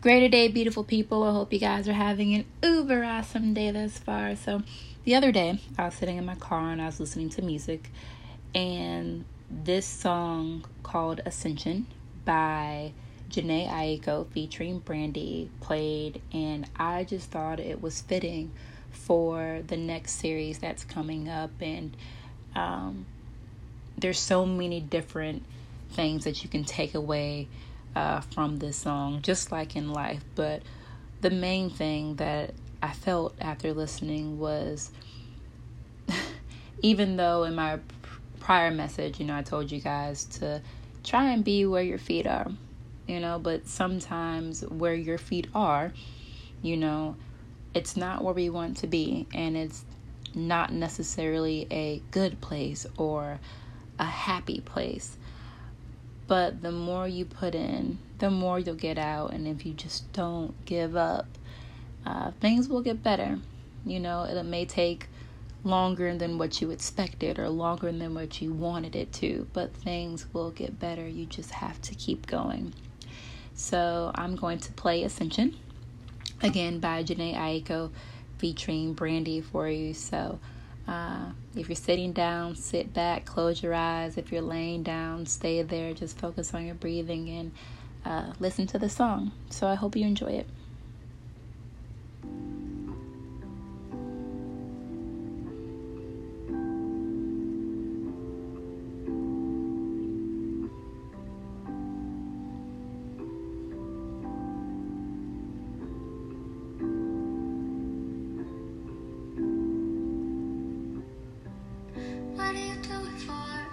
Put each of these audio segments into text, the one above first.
Greater day, beautiful people. I hope you guys are having an uber awesome day thus far. So, the other day, I was sitting in my car and I was listening to music, and this song called Ascension by Jhené Aiko featuring Brandy played, and I just thought it was fitting for the next series that's coming up. And um, there's so many different things that you can take away uh, from this song, just like in life. But the main thing that I felt after listening was even though in my prior message, you know, I told you guys to try and be where your feet are, you know, but sometimes where your feet are, you know, it's not where we want to be, and it's not necessarily a good place or a happy place. But the more you put in, the more you'll get out. And if you just don't give up, uh, things will get better. You know, it may take longer than what you expected or longer than what you wanted it to, but things will get better. You just have to keep going. So I'm going to play Ascension again by Jhené Aiko featuring Brandy for you. So uh, if you're sitting down, sit back, close your eyes. If you're laying down, stay there. Just focus on your breathing and uh, listen to the song. So I hope you enjoy it. What do you do it for?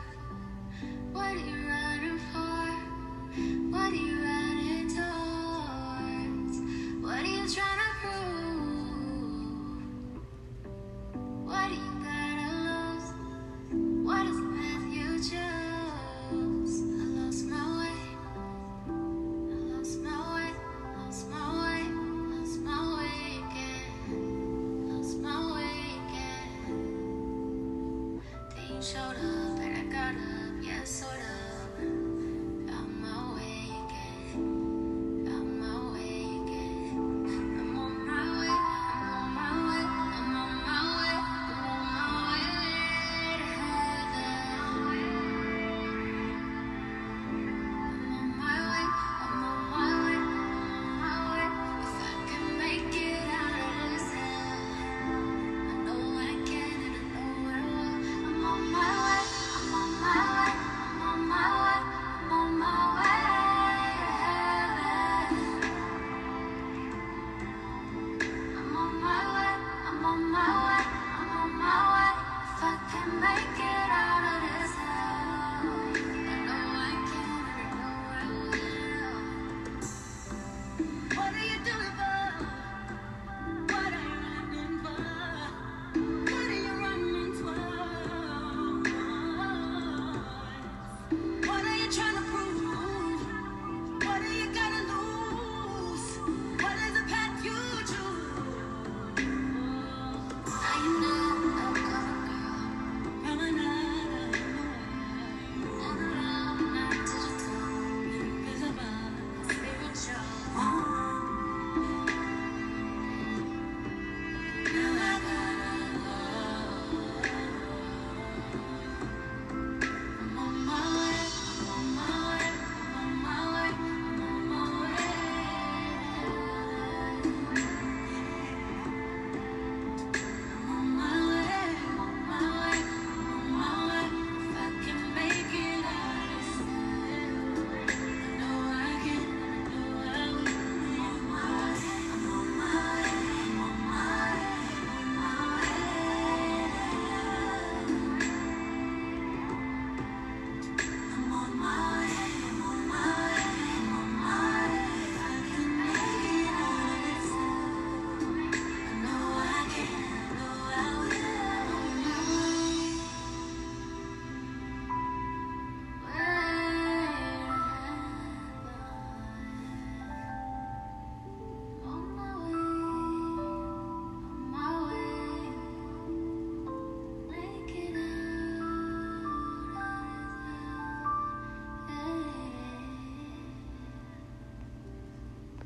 What do you 笑的 Make it.